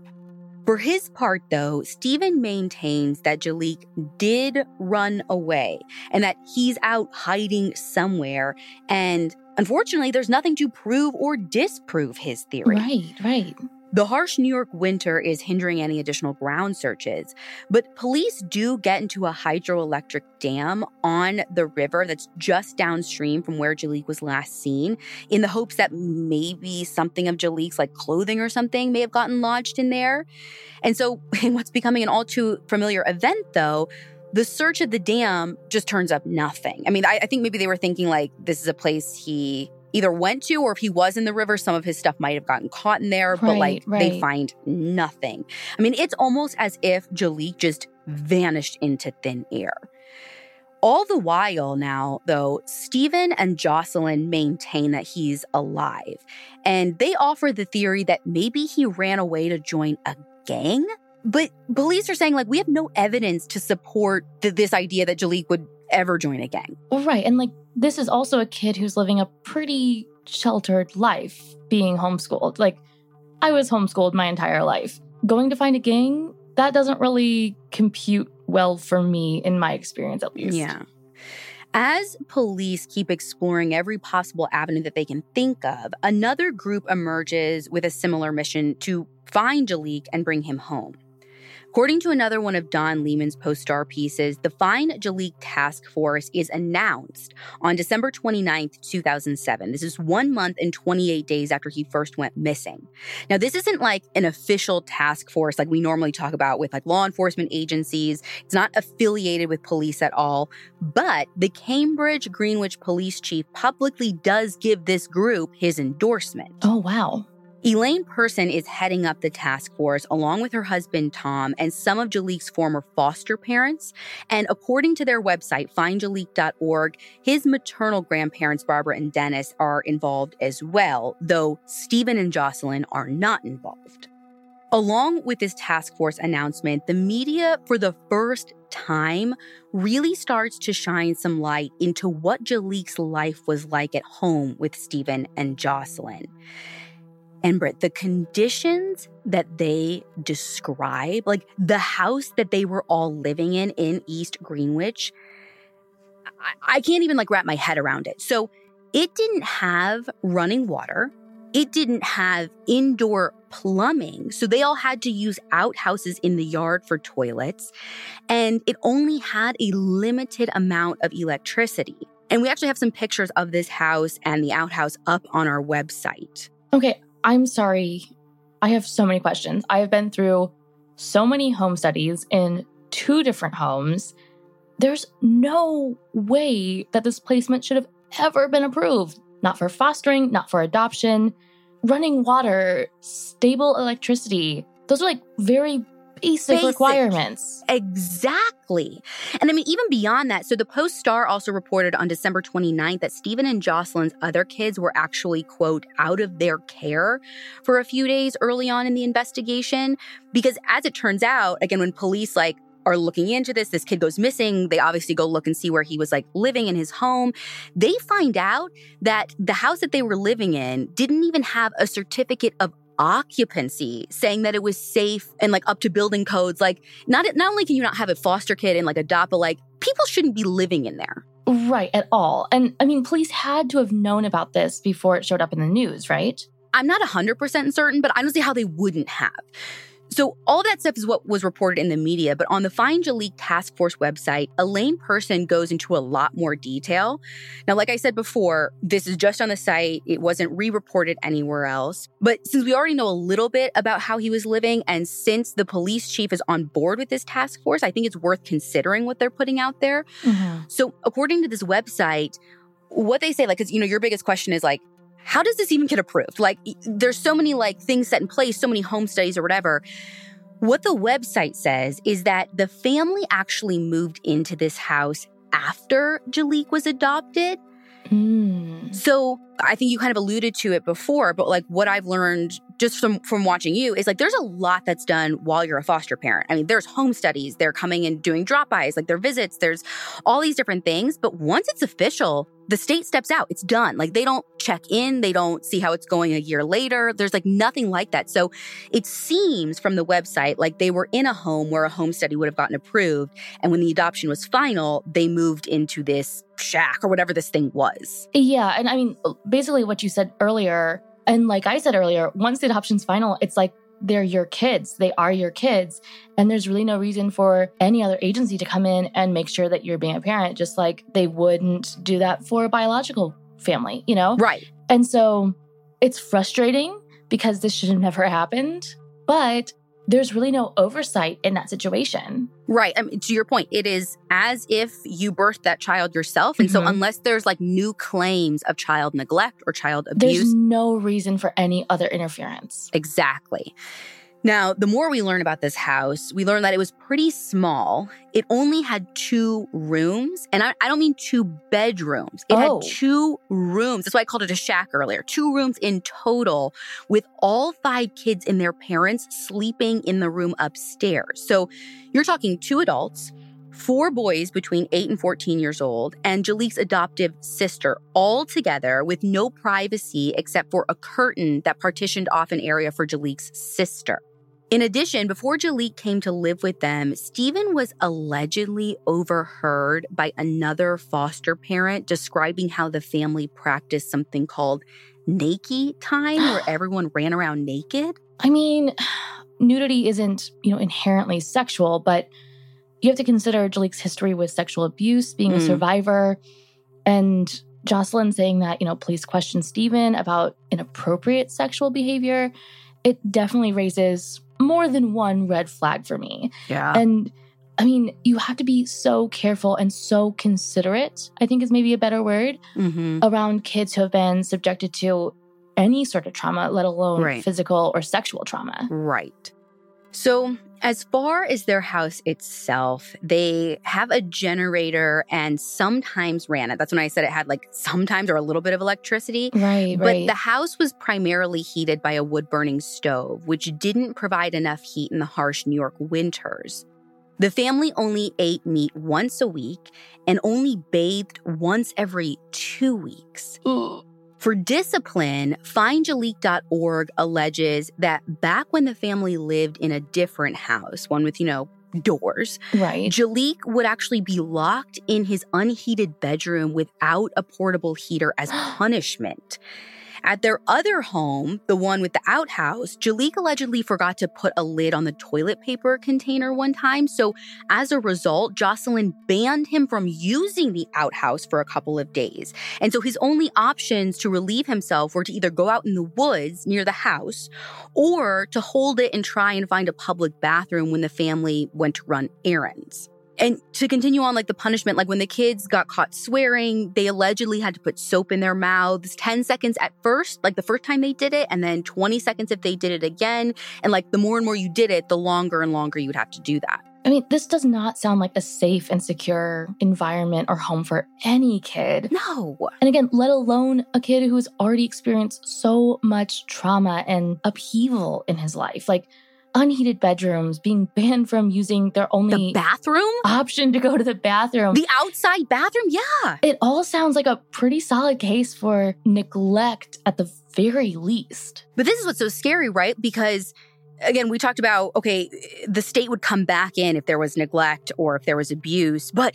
S2: For his part, though, Stephen maintains that Jaliek did run away and that he's out hiding somewhere. And unfortunately, there's nothing to prove or disprove his theory.
S1: Right, right.
S2: The harsh New York winter is hindering any additional ground searches, but police do get into a hydroelectric dam on the river that's just downstream from where Jaliek was last seen in the hopes that maybe something of Jaliek's like clothing or something may have gotten lodged in there. And so, in what's becoming an all too familiar event, though, the search of the dam just turns up nothing. I mean, I, I think maybe they were thinking like this is a place he either went to or if he was in the river, some of his stuff might have gotten caught in there, right, but like right. they find nothing. I mean, it's almost as if Jaliek just vanished into thin air. All the while now, though, Stephen and Jocelyn maintain that he's alive. And they offer the theory that maybe he ran away to join a gang. But police are saying, like, we have no evidence to support this idea that Jaliek would ever join a gang.
S1: Right. And like, this is also a kid who's living a pretty sheltered life being homeschooled. Like, I was homeschooled my entire life. Going to find a gang, that doesn't really compute well for me in my experience, at least.
S2: Yeah. As police keep exploring every possible avenue that they can think of, another group emerges with a similar mission to find Jaliek and bring him home. According to another one of Don Lehman's post star pieces, the Fine Jaliek Task Force is announced on December 29th, 2007. This is one month and 28 days after he first went missing. Now, this isn't like an official task force like we normally talk about with like law enforcement agencies. It's not affiliated with police at all, but the Cambridge Greenwich police chief publicly does give this group his endorsement.
S1: Oh, wow.
S2: Elaine Person is heading up the task force along with her husband Tom and some of Jaliek's former foster parents. And according to their website, findjaliek.org, his maternal grandparents, Barbara and Dennis, are involved as well, though Stephen and Jocelyn are not involved. Along with this task force announcement, the media, for the first time, really starts to shine some light into what Jaliek's life was like at home with Stephen and Jocelyn. And Britt, the conditions that they describe, like the house that they were all living in in East Greenwich, I, I can't even like wrap my head around it. So it didn't have running water. It didn't have indoor plumbing. So they all had to use outhouses in the yard for toilets. And it only had a limited amount of electricity. And we actually have some pictures of this house and the outhouse up on our website.
S1: Okay, I'm sorry. I have so many questions. I have been through so many home studies in two different homes. There's no way that this placement should have ever been approved. Not for fostering, not for adoption. Running water, stable electricity. Those are like very basic, basic, requirements.
S2: Exactly. And I mean, even beyond that, so the Post Star also reported on December 29th that Stephen and Jocelyn's other kids were actually, quote, out of their care for a few days early on in the investigation. Because as it turns out, again, when police like are looking into this. This kid goes missing. They obviously go look and see where he was like living in his home. They find out that the house that they were living in didn't even have a certificate of occupancy saying that it was safe and like up to building codes. Like not not only can you not have a foster kid and like adopt but like people shouldn't be living in there.
S1: Right at all. And i mean police had to have known about this before it showed up in the news right?
S2: I'm not 100% certain but i don't see how they wouldn't have so, all that stuff is what was reported in the media, but on the Find Jaliek Task Force website, Elaine Person goes into a lot more detail. Now, like I said before, this is just on the site, it wasn't re reported anywhere else. But since we already know a little bit about how he was living, and since the police chief is on board with this task force, I think it's worth considering what they're putting out there. Mm-hmm. So, according to this website, what they say, like, because, you know, your biggest question is like, how does this even get approved? Like, there's so many like things set in place, so many home studies or whatever. What the website says is that the family actually moved into this house after Jaliek was adopted. Mm. So I think you kind of alluded to it before, but like what I've learned just from from watching you is like there's a lot that's done while you're a foster parent. I mean, there's home studies, they're coming and doing drop-bys, like their visits, there's all these different things, but once it's official, the state steps out. It's done. Like they don't check in, they don't see how it's going a year later. There's like nothing like that. So it seems from the website like they were in a home where a home study would have gotten approved. And when the adoption was final, they moved into this shack or whatever this thing was.
S1: Yeah. And I mean, basically what you said earlier And like I said earlier, once the adoption's final, it's like they're your kids. They are your kids. And there's really no reason for any other agency to come in and make sure that you're being a parent, just like they wouldn't do that for a biological family, you know?
S2: Right.
S1: And so it's frustrating because this should have never happened. But there's really no oversight in that situation.
S2: Right. I mean, to your point, it is as if you birthed that child yourself. And mm-hmm. so, unless there's like new claims of child neglect or child abuse,
S1: there's no reason for any other interference.
S2: Exactly. Now, the more we learn about this house, we learn that it was pretty small. It only had two rooms, and I, I don't mean two bedrooms. It oh. had two rooms. That's why I called it a shack earlier. Two rooms in total, with all five kids and their parents sleeping in the room upstairs. So you're talking two adults, four boys between 8 and 14 years old, and Jaliek's adoptive sister, all together with no privacy except for a curtain that partitioned off an area for Jaliek's sister. In addition, before Jaliek came to live with them, Stephen was allegedly overheard by another foster parent describing how the family practiced something called naked time, where everyone ran around naked.
S1: I mean, nudity isn't, you know, inherently sexual, but you have to consider Jaliek's history with sexual abuse, being mm. a survivor, and Jocelyn saying that, you know, police question Stephen about inappropriate sexual behavior. It definitely raises more than one red flag for me.
S2: Yeah.
S1: And I mean, you have to be so careful and so considerate, I think is maybe a better word, mm-hmm. around kids who have been subjected to any sort of trauma, let alone right. physical or sexual trauma.
S2: Right. So, as far as their house itself, they have a generator and sometimes ran it. That's when I said it had like sometimes or a little bit of electricity.
S1: Right,
S2: but
S1: right.
S2: the house was primarily heated by a wood burning stove, which didn't provide enough heat in the harsh New York winters. The family only ate meat once a week and only bathed once every two weeks. For discipline, findjaliek.org alleges that back when the family lived in a different house, one with, you know, doors,
S1: right.
S2: Jaliek would actually be locked in his unheated bedroom without a portable heater as punishment. At their other home, the one with the outhouse, Jaliek allegedly forgot to put a lid on the toilet paper container one time. So, as a result, Jocelyn banned him from using the outhouse for a couple of days. And so, his only options to relieve himself were to either go out in the woods near the house or to hold it and try and find a public bathroom when the family went to run errands. And to continue on, like the punishment, like when the kids got caught swearing, they allegedly had to put soap in their mouths 10 seconds at first, like the first time they did it, and then 20 seconds if they did it again. And like the more and more you did it, the longer and longer you would have to do that.
S1: I mean, this does not sound like a safe and secure environment or home for any kid.
S2: No.
S1: And again, let alone a kid who's already experienced so much trauma and upheaval in his life. Like, unheated bedrooms, being banned from using their only
S2: the bathroom
S1: option to go to the bathroom.
S2: The outside bathroom? Yeah.
S1: It all sounds like a pretty solid case for neglect at the very least.
S2: But this is what's so scary, right? Because again, we talked about okay, the state would come back in if there was neglect or if there was abuse, but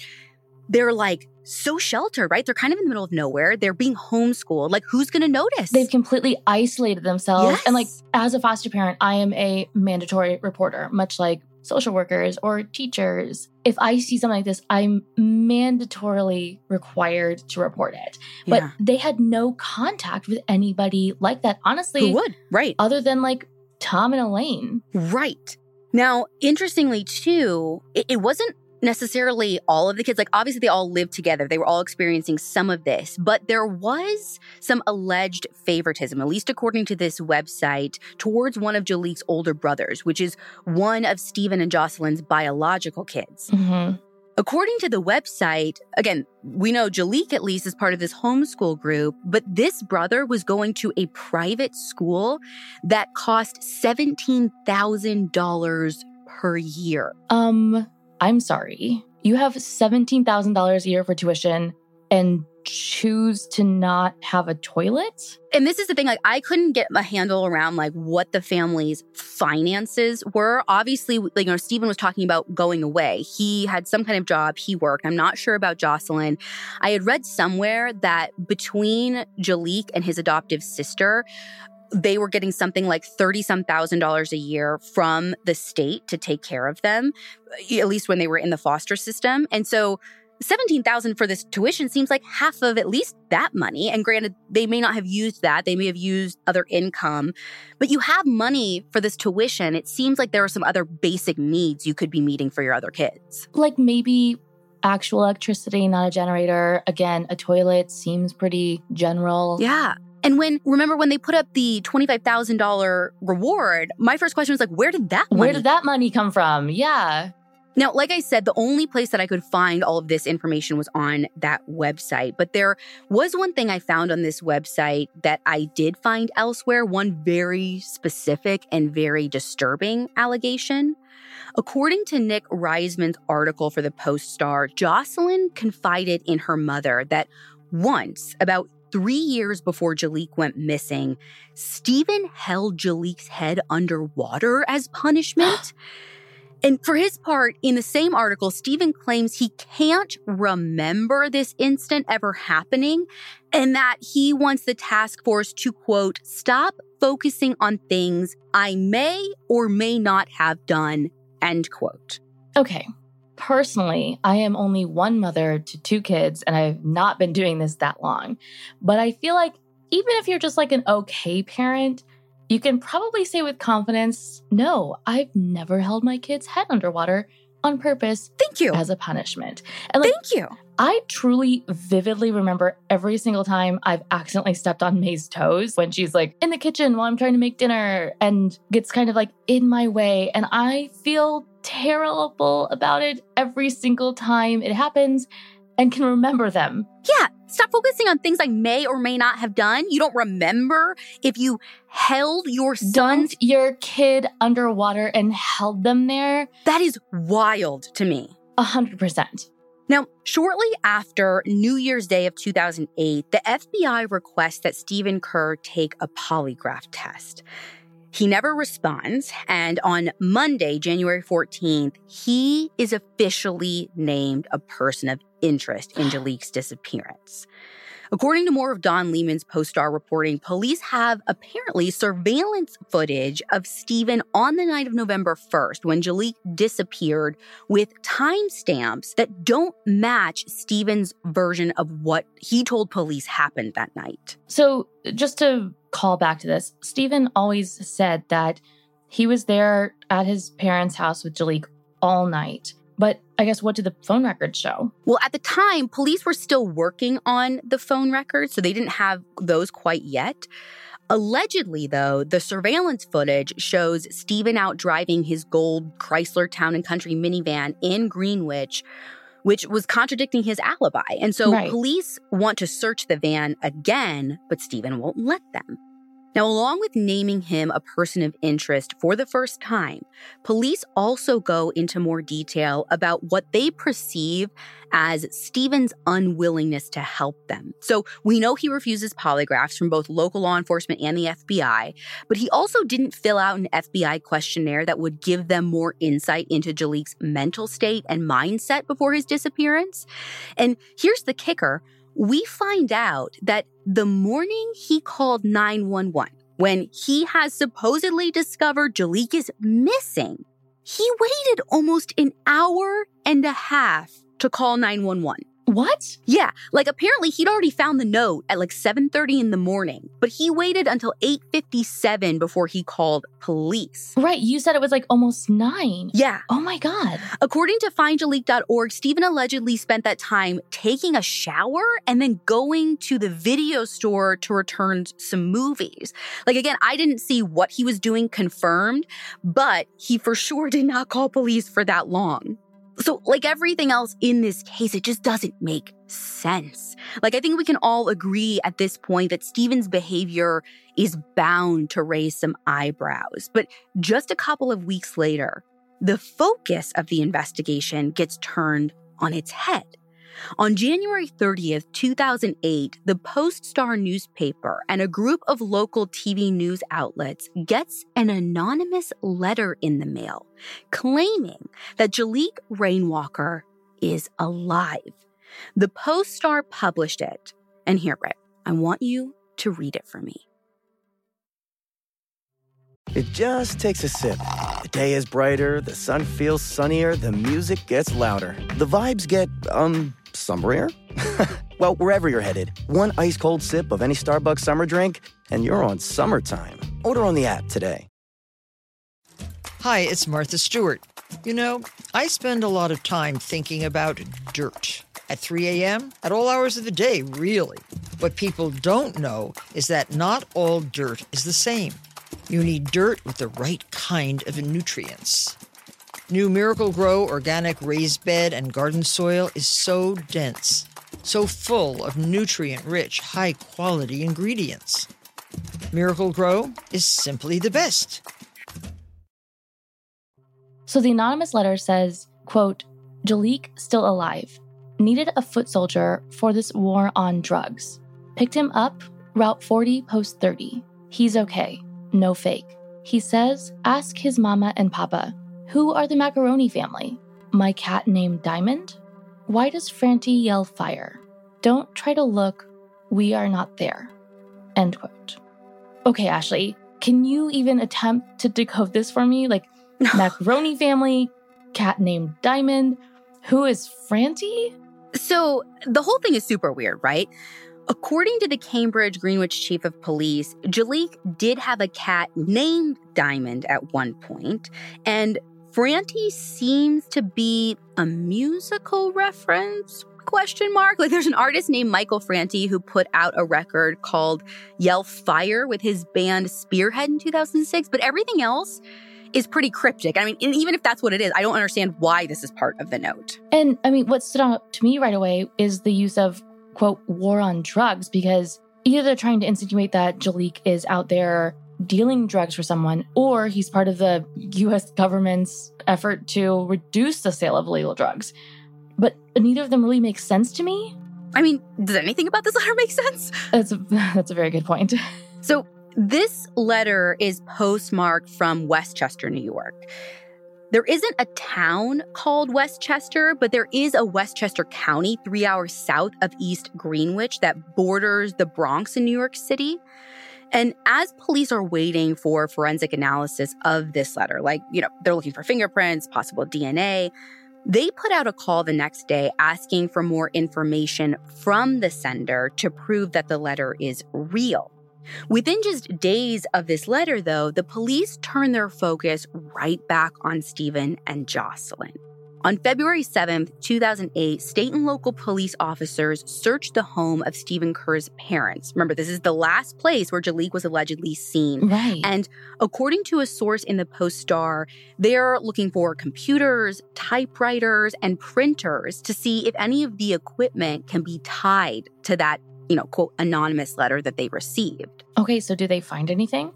S2: they're like so sheltered, right? They're kind of in the middle of nowhere. They're being homeschooled. Like, who's going to notice?
S1: They've completely isolated themselves. Yes. And, like, as a foster parent, I am a mandatory reporter, much like social workers or teachers. If I see something like this, I'm mandatorily required to report it. But yeah. they had no contact with anybody like that. Honestly,
S2: who would? Right.
S1: Other than like Tom and Elaine.
S2: Right. Now, interestingly, too, it, it wasn't necessarily all of the kids. Like, obviously, they all lived together. They were all experiencing some of this, but there was some alleged favoritism, at least according to this website, towards one of Jaliek's older brothers, which is one of Stephen and Jocelyn's biological kids.
S1: Mm-hmm.
S2: According to the website, again, we know Jaliek at least is part of this homeschool group, but this brother was going to a private school that cost $17,000 per year.
S1: Um, I'm sorry, you have $17,000 a year for tuition and choose to not have a toilet?
S2: And this is the thing like I couldn't get a handle around like what the family's finances were. Obviously, like you know Stephen was talking about going away. He had some kind of job, he worked. I'm not sure about Jocelyn. I had read somewhere that between Jaliek and his adoptive sister, they were getting something like 30 some thousand dollars a year from the state to take care of them, eh, at least when they were in the foster system. And so 17,000 for this tuition seems like half of at least that money. And granted, they may not have used that. They may have used other income, but you have money for this tuition. It seems like there are some other basic needs you could be meeting for your other kids.
S1: Like maybe actual electricity, not a generator. Again, a toilet seems pretty general.
S2: Yeah. And when remember when they put up the $25,000 reward, my first question was like where did that money
S1: Where did that money come from? Yeah.
S2: Now, like I said, the only place that I could find all of this information was on that website. But there was one thing I found on this website that I did find elsewhere, one very specific and very disturbing allegation. According to Nick Reisman's article for the Post Star, Jocelyn confided in her mother that once, about three years before Jaliek went missing, Stephen held Jaliek's head underwater as punishment. And for his part, in the same article, Stephen claims he can't remember this incident ever happening and that he wants the task force to, quote, stop focusing on things I may or may not have done, end quote.
S1: Okay. Personally, I am only one mother to two kids, and I've not been doing this that long. But I feel like even if you're just like an okay parent, you can probably say with confidence, no, I've never held my kid's head underwater on purpose.
S2: Thank you.
S1: As a punishment. And like,
S2: Thank you.
S1: I truly vividly remember every single time I've accidentally stepped on May's toes when she's like in the kitchen while I'm trying to make dinner and gets kind of like in my way. And I feel terrible about it every single time it happens and can remember them.
S2: Yeah, stop focusing on things I may or may not have done. You don't remember if you held your
S1: Dumped your kid underwater and held them there.
S2: That is wild to me.
S1: A hundred percent.
S2: Now, shortly after New Year's Day of 2008, the FBI requests that Stephen Kerr take a polygraph test. He never responds, and on Monday, January 14th, he is officially named a person of interest in Jaliek's disappearance. According to more of Don Lehman's Post Star reporting, police have apparently surveillance footage of Stephen on the night of November 1st when Jaliek disappeared with timestamps that don't match Stephen's version of what he told police happened that night.
S1: So, just to call back to this, Stephen always said that he was there at his parents' house with Jaliek all night. But I guess what did the phone records show?
S2: Well, at the time, police were still working on the phone records, so they didn't have those quite yet. Allegedly, though, the surveillance footage shows Stephen out driving his gold Chrysler Town and Country minivan in Greenwich, which was contradicting his alibi. And so
S1: Right.
S2: police want to search the van again, but Stephen won't let them. Now, along with naming him a person of interest for the first time, police also go into more detail about what they perceive as Stephen's unwillingness to help them. So we know he refuses polygraphs from both local law enforcement and the FBI, but he also didn't fill out an FBI questionnaire that would give them more insight into Jaliek's mental state and mindset before his disappearance. And here's the kicker we find out that the morning he called 911, when he has supposedly discovered Jaliek is missing, he waited almost an hour and a half to call 911.
S1: What?
S2: Yeah, like apparently he'd already found the note at like 7:30 in the morning, but he waited until 8:57 before he called police.
S1: Right, you said it was like almost nine.
S2: Yeah.
S1: Oh my God.
S2: According to findjaliek.org, Stephen allegedly spent that time taking a shower and then going to the video store to return some movies. Like, again, I didn't see what he was doing confirmed, but he for sure did not call police for that long. So, like everything else in this case, it just doesn't make sense. Like, I think we can all agree at this point that Stephen's behavior is bound to raise some eyebrows. But just a couple of weeks later, the focus of the investigation gets turned on its head. On January 30th, 2008, the Post Star newspaper and a group of local TV news outlets gets an anonymous letter in the mail claiming that Jaliek Rainwalker is alive. The Post Star published it, and here, Rick, I want you to read it for me.
S10: It just takes a sip. The day is brighter, the sun feels sunnier, the music gets louder. The vibes get, um, summerier? well, wherever you're headed, one ice cold sip of any Starbucks summer drink, and you're on summertime. Order on the app today.
S11: Hi, it's Martha Stewart. You know, I spend a lot of time thinking about dirt. At 3 a.m., at all hours of the day, really. What people don't know is that not all dirt is the same. You need dirt with the right kind of nutrients. New Miracle-Gro organic raised bed and garden soil is so dense, so full of nutrient rich, high quality ingredients. Miracle-Gro is simply the best.
S1: So the anonymous letter says, quote, Jaliek still alive. Needed a foot soldier for this war on drugs. Picked him up, Route 40, Post 30. He's okay no fake. He says, Ask his mama and papa, who are the macaroni family? My cat named Diamond? Why does Franti yell fire? Don't try to look, we are not there. End quote. Okay, Ashley, can you even attempt to decode this for me? Like, macaroni family, cat named Diamond, who is Franti?
S2: So the whole thing is super weird, right? According to the Cambridge Greenwich chief of police, Jaliek did have a cat named Diamond at one point, and Franti seems to be a musical reference? Question mark? Like there's an artist named michael franti who put out a record called yell fire with his band spearhead in 2006 but everything else is pretty cryptic. I mean even if that's what it is i don't understand why this is part of the note.
S1: And i mean what stood out to me right away is the use of quote, war on drugs because either they're trying to insinuate that Jaliek is out there dealing drugs for someone, or he's part of the US government's effort to reduce the sale of illegal drugs. But neither of them really makes sense to me.
S2: I mean, does anything about this letter make sense?
S1: That's a, that's a very good point.
S2: So, this letter is postmarked from Westchester, New York. There isn't a town called Westchester, but there is a Westchester County three hours south of East Greenwich that borders the Bronx in New York City. And as police are waiting for forensic analysis of this letter, like, you know, they're looking for fingerprints, possible DNA, they put out a call the next day asking for more information from the sender to prove that the letter is real. Within just days of this letter, though, the police turned their focus right back on Stephen and Jocelyn. On February 7th, 2008, state and local police officers searched the home of Stephen Kerr's parents. Remember, this is the last place where Jaliek was allegedly seen.
S1: Right.
S2: And according to a source in the Post Star, they're looking for computers, typewriters, and printers to see if any of the equipment can be tied to that you know, quote, anonymous letter that they received.
S1: Okay, so do they find anything?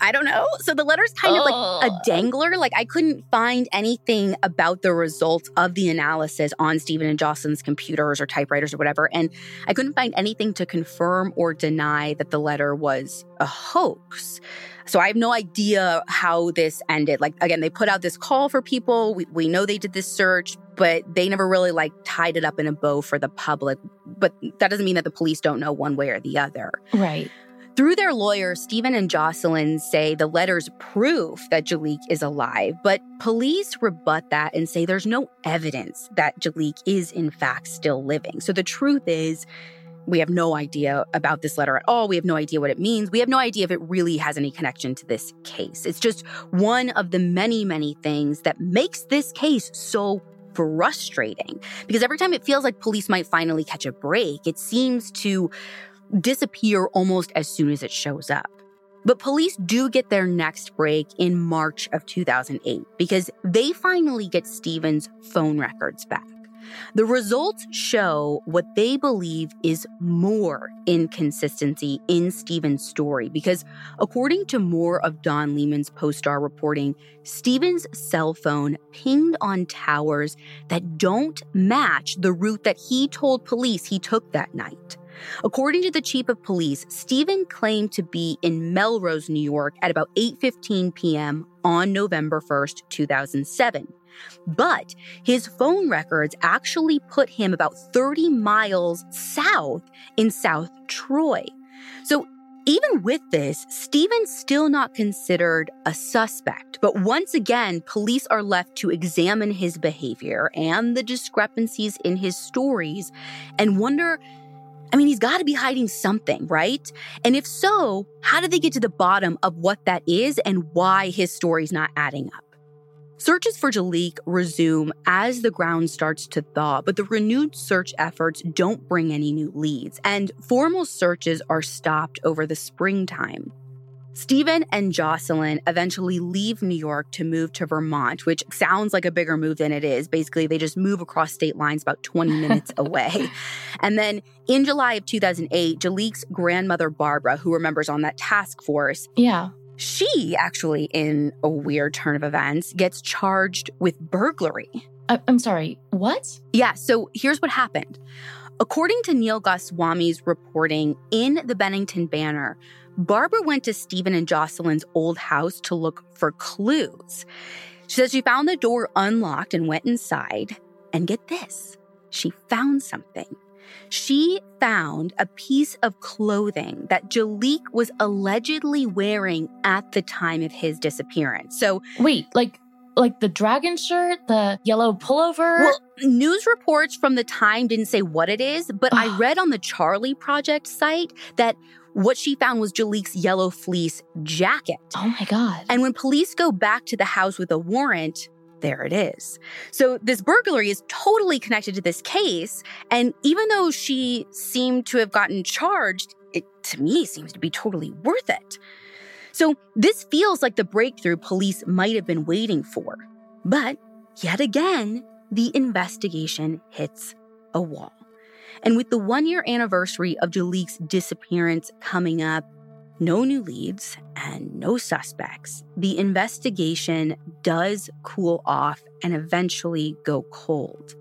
S2: I don't know. So the letter's kind of like a oh. dangler. Like I couldn't find anything about the results of the analysis on Stephen and Jocelyn's computers or typewriters or whatever. And I couldn't find anything to confirm or deny that the letter was a hoax. So I have no idea how this ended. Like, again, they put out this call for people. We, we know they did this search, but they never really like tied it up in a bow for the public. But that doesn't mean that the police don't know one way or the other.
S1: Right.
S2: Through their lawyer, Stephen and Jocelyn say the letter's proof that Jaliek is alive, but police rebut that and say there's no evidence that Jaliek is in fact still living. So the truth is, we have no idea about this letter at all. We have no idea what it means. We have no idea if it really has any connection to this case. It's just one of the many, many things that makes this case so frustrating because every time it feels like police might finally catch a break, it seems to disappear almost as soon as it shows up. But police do get their next break in March of 2008 because they finally get Stephen's phone records back. The results show what they believe is more inconsistency in Stephen's story because, according to more of Don Lehman's Post Star reporting, Stephen's cell phone pinged on towers that don't match the route that he told police he took that night. According to the chief of police, Stephen claimed to be in Melrose, New York at about 8:15 p.m. on November 1st, 2007. But his phone records actually put him about 30 miles south in South Troy. So even with this, Stephen's still not considered a suspect. But once again, police are left to examine his behavior and the discrepancies in his stories and wonder I mean, he's got to be hiding something, right? And if so, how do they get to the bottom of what that is and why his story's not adding up? Searches for Jaliek resume as the ground starts to thaw, but the renewed search efforts don't bring any new leads, and formal searches are stopped over the springtime. Stephen and Jocelyn eventually leave New York to move to Vermont, which sounds like a bigger move than it is. Basically, they just move across state lines about 20 minutes away. And then in July of 2008, Jaliek's grandmother, Barbara, who remembers on that task force,
S1: yeah,
S2: she actually, in a weird turn of events, gets charged with burglary.
S1: I- I'm sorry, what?
S2: Yeah, so here's what happened. According to Neal Goswami's reporting in the Bennington Banner, Barbara went to Stephen and Jocelyn's old house to look for clues. She says she found the door unlocked and went inside. And get this, she found something. She found a piece of clothing that Jaliek was allegedly wearing at the time of his disappearance. So,
S1: wait, like like the dragon shirt, the yellow pullover?
S2: Well, news reports from the time didn't say what it is, but I ah. read on the Charlie Project site that what she found was Jaliek's yellow fleece jacket.
S1: Oh my God.
S2: And when police go back to the house with a warrant, there it is. So this burglary is totally connected to this case. And even though she seemed to have gotten charged, it to me seems to be totally worth it. So this feels like the breakthrough police might have been waiting for. But yet again, the investigation hits a wall. And with the one year anniversary of Jaliek's disappearance coming up, no new leads and no suspects, the investigation does cool off and eventually go cold.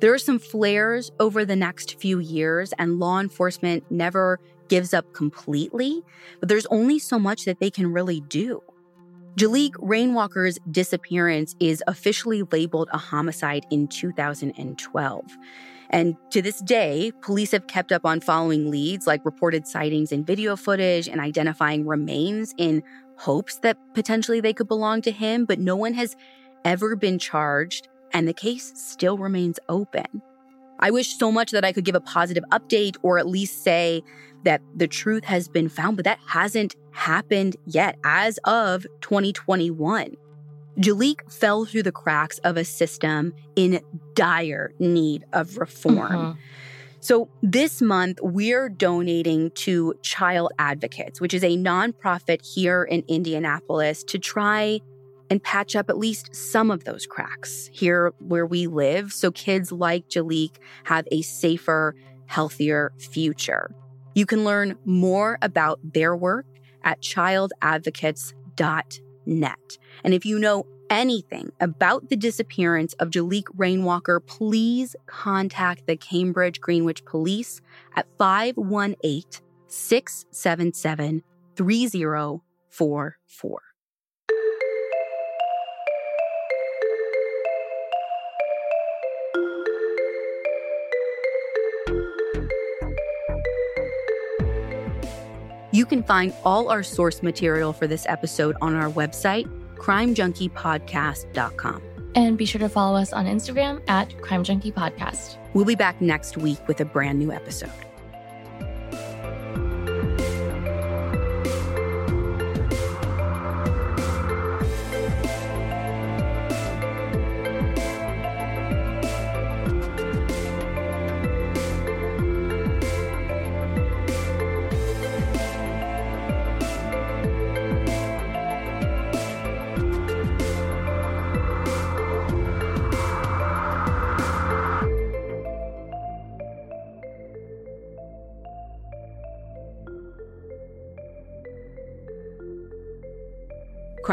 S2: There are some flares over the next few years, and law enforcement never gives up completely, but there's only so much that they can really do. Jaliek Rainwalker's disappearance is officially labeled a homicide in 2012. And to this day, police have kept up on following leads like reported sightings and video footage and identifying remains in hopes that potentially they could belong to him, but no one has ever been charged, and the case still remains open. I wish so much that I could give a positive update or at least say that the truth has been found, but that hasn't happened yet as of 2021. Jaliek fell through the cracks of a system in dire need of reform. Mm-hmm. So, this month, we're donating to Child Advocates, which is a nonprofit here in Indianapolis, to try and patch up at least some of those cracks here where we live so kids like Jaliek have a safer, healthier future. You can learn more about their work at childadvocates.net. And if you know anything about the disappearance of Jaliek Rainwalker, please contact the Cambridge Greenwich Police at 518 677 3044. You can find all our source material for this episode on our website, crimejunkiepodcast.com.
S1: And be sure to follow us on Instagram at Crime Junkie Podcast.
S2: We'll be back next week with a brand new episode.